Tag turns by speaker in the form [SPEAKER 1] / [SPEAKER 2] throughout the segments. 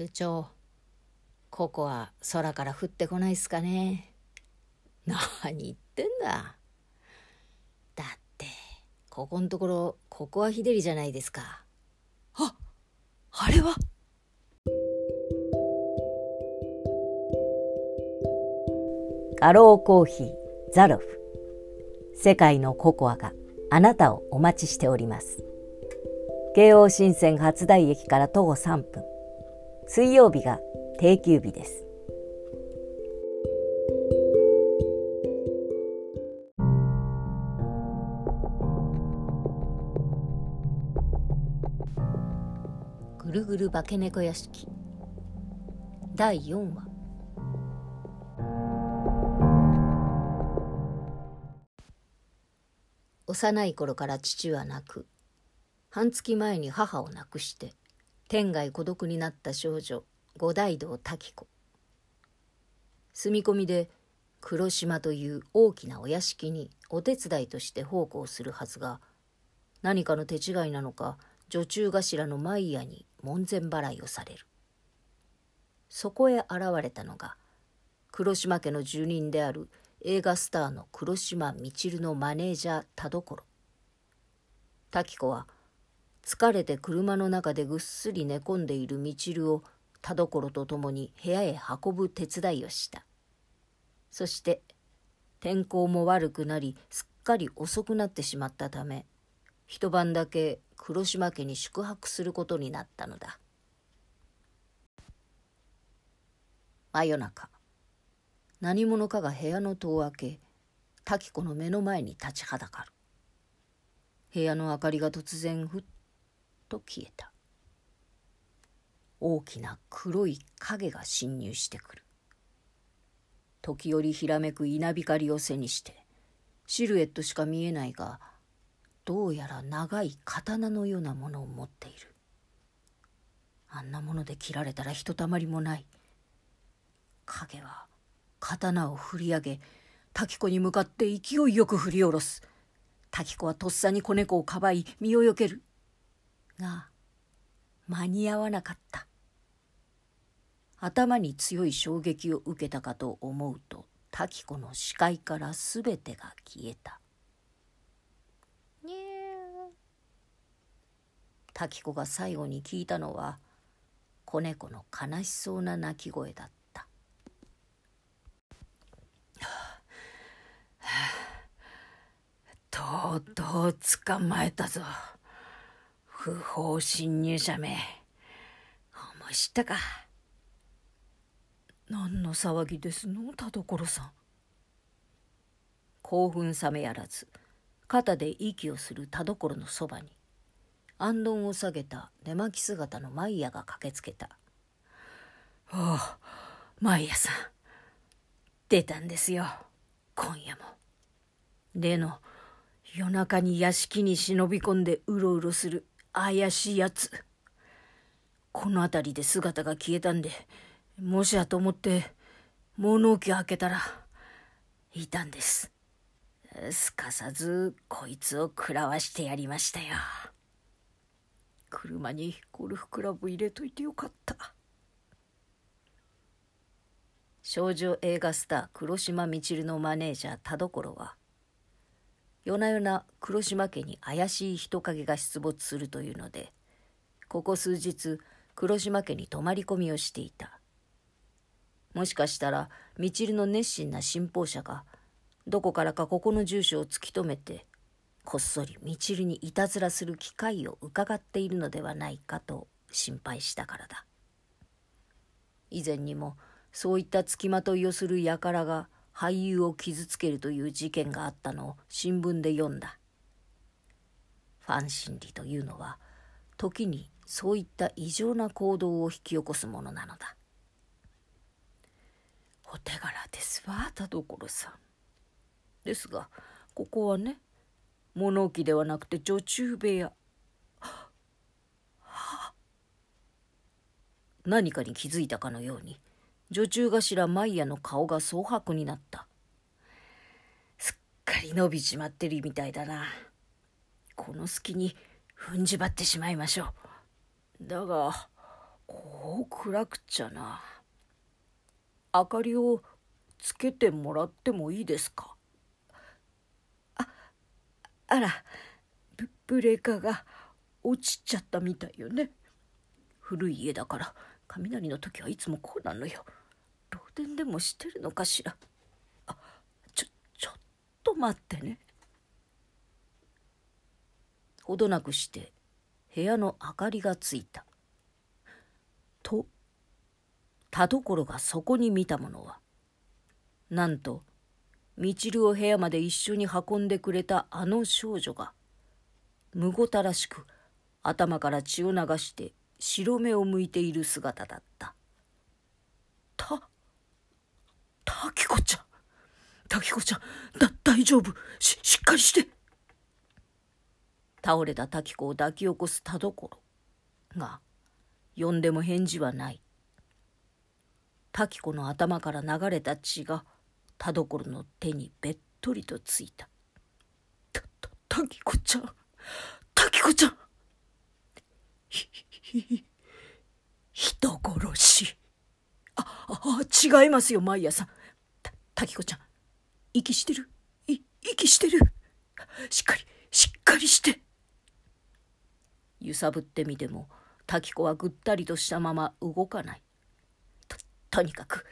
[SPEAKER 1] 部長ここは空から降ってこないっすかね。何言ってんだ。だってここんところここは日照りじゃないですか。
[SPEAKER 2] ああれは？
[SPEAKER 3] ガローコーヒーザロフ。世界のココアがあなたをお待ちしております。京王新線初台駅から徒歩3分水曜日が定休日です。
[SPEAKER 1] ぐるぐる化け猫屋敷。第4話。幼い頃から父は亡く。半月前に母を亡くして。天涯孤独になった少女五大道滝子。住み込みで黒島という大きなお屋敷にお手伝いとして奉公するはずが何かの手違いなのか女中頭のマイヤに門前払いをされる。そこへ現れたのが黒島家の住人である映画スターの黒島みちるのマネージャー田所。滝子は疲れて車の中でぐっすり寝込んでいるみちるを田所と共に部屋へ運ぶ手伝いをした。そして天候も悪くなりすっかり遅くなってしまったため一晩だけ黒島家に宿泊することになったのだ。真夜中何者かが部屋の戸を開け滝子の目の前に立ちはだかる。部屋の明かりが突然ふっと消えた。大きな黒い影が侵入してくる。時折ひらめく稲光を背にしてシルエットしか見えないがどうやら長い刀のようなものを持っている。あんなもので切られたらひとたまりもない。影は刀を振り上げ滝子に向かって勢いよく振り下ろす。滝子はとっさに子猫をかばい身をよける。が間に合わなかった。頭に強い衝撃を受けたかと思うと滝子の視界から全てが消えた。滝子が最後に聞いたのは子猫の悲しそうな鳴き声だった。
[SPEAKER 2] とうとう捕まえたぞ。不法侵入者め。思い。知ったか何の騒ぎですの？田所さん。
[SPEAKER 1] 興奮冷めやらず肩で息をする田所のそばに安頓を下げた寝巻き姿のマイヤが駆けつけた「
[SPEAKER 2] おおマイヤさん。出たんですよ。今夜も。例の夜中に屋敷に忍び込んでうろうろする怪しいやつこの辺りで姿が消えたんでもしやと思って物置を開けたらいたんです。すかさずこいつを食らわしてやりましたよ。車にゴルフクラブ入れといてよかった。
[SPEAKER 1] 少女映画スター黒島みちるのマネージャー田所は夜な夜な黒島家に怪しい人影が出没するというのでここ数日黒島家に泊まり込みをしていた。もしかしたらみちるの熱心な信奉者がどこからかここの住所を突き止めてこっそりみちるにいたずらする機会を伺っているのではないかと心配したからだ。以前にもそういった付きまといをする輩が俳優を傷つけるという事件があったのを新聞で読んだ。ファン心理というのは時にそういった異常な行動を引き起こすものなのだ。
[SPEAKER 2] お手柄ですわ田所さん。ですがここはね物置ではなくて女中部屋。
[SPEAKER 1] 何かに気づいたかのように女中頭マイヤの顔が蒼白になった。
[SPEAKER 2] すっかり伸びちまってるみたいだな。この隙に踏んじばってしまいましょう。だがこう暗くっちゃな。明かりをつけてもらってもいいですか？ああらブレーカーが落ちちゃったみたいよね。古い家だから雷の時はいつもこうなのよ。漏電でもしてるのかしら？あちょちょっと待ってね。
[SPEAKER 1] ほどなくして部屋の明かりがついた。と田所がそこに見たものはなんとみちるを部屋まで一緒に運んでくれたあの少女がむごたらしく頭から血を流して白目を向いている姿だった
[SPEAKER 2] た。滝子ちゃん。滝子ちゃんだ大丈夫。ししっかりして。
[SPEAKER 1] 倒れた滝子を抱き起こす田所が呼んでも返事はない。滝子の頭から流れた血が田所の手にべっとりとついた「
[SPEAKER 2] たた滝子ちゃん滝子ちゃん。ひひひ人殺し。ああ違いますよマイヤさん。滝子ちゃん。息してる？い息してる？しっかりしっかりして。
[SPEAKER 1] 揺さぶってみても滝子はぐったりとしたまま動かない。
[SPEAKER 2] ととにかく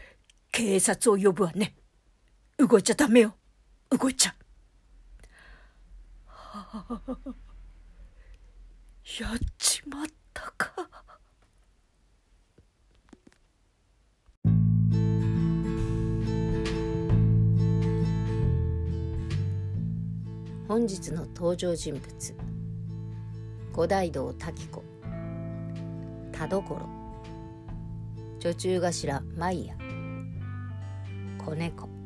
[SPEAKER 2] 警察を呼ぶわね。動いちゃダメよ。動いちゃはあやっちまった。
[SPEAKER 1] 本日の登場人物。五大道滝子。田所。女中頭マイヤ。子猫。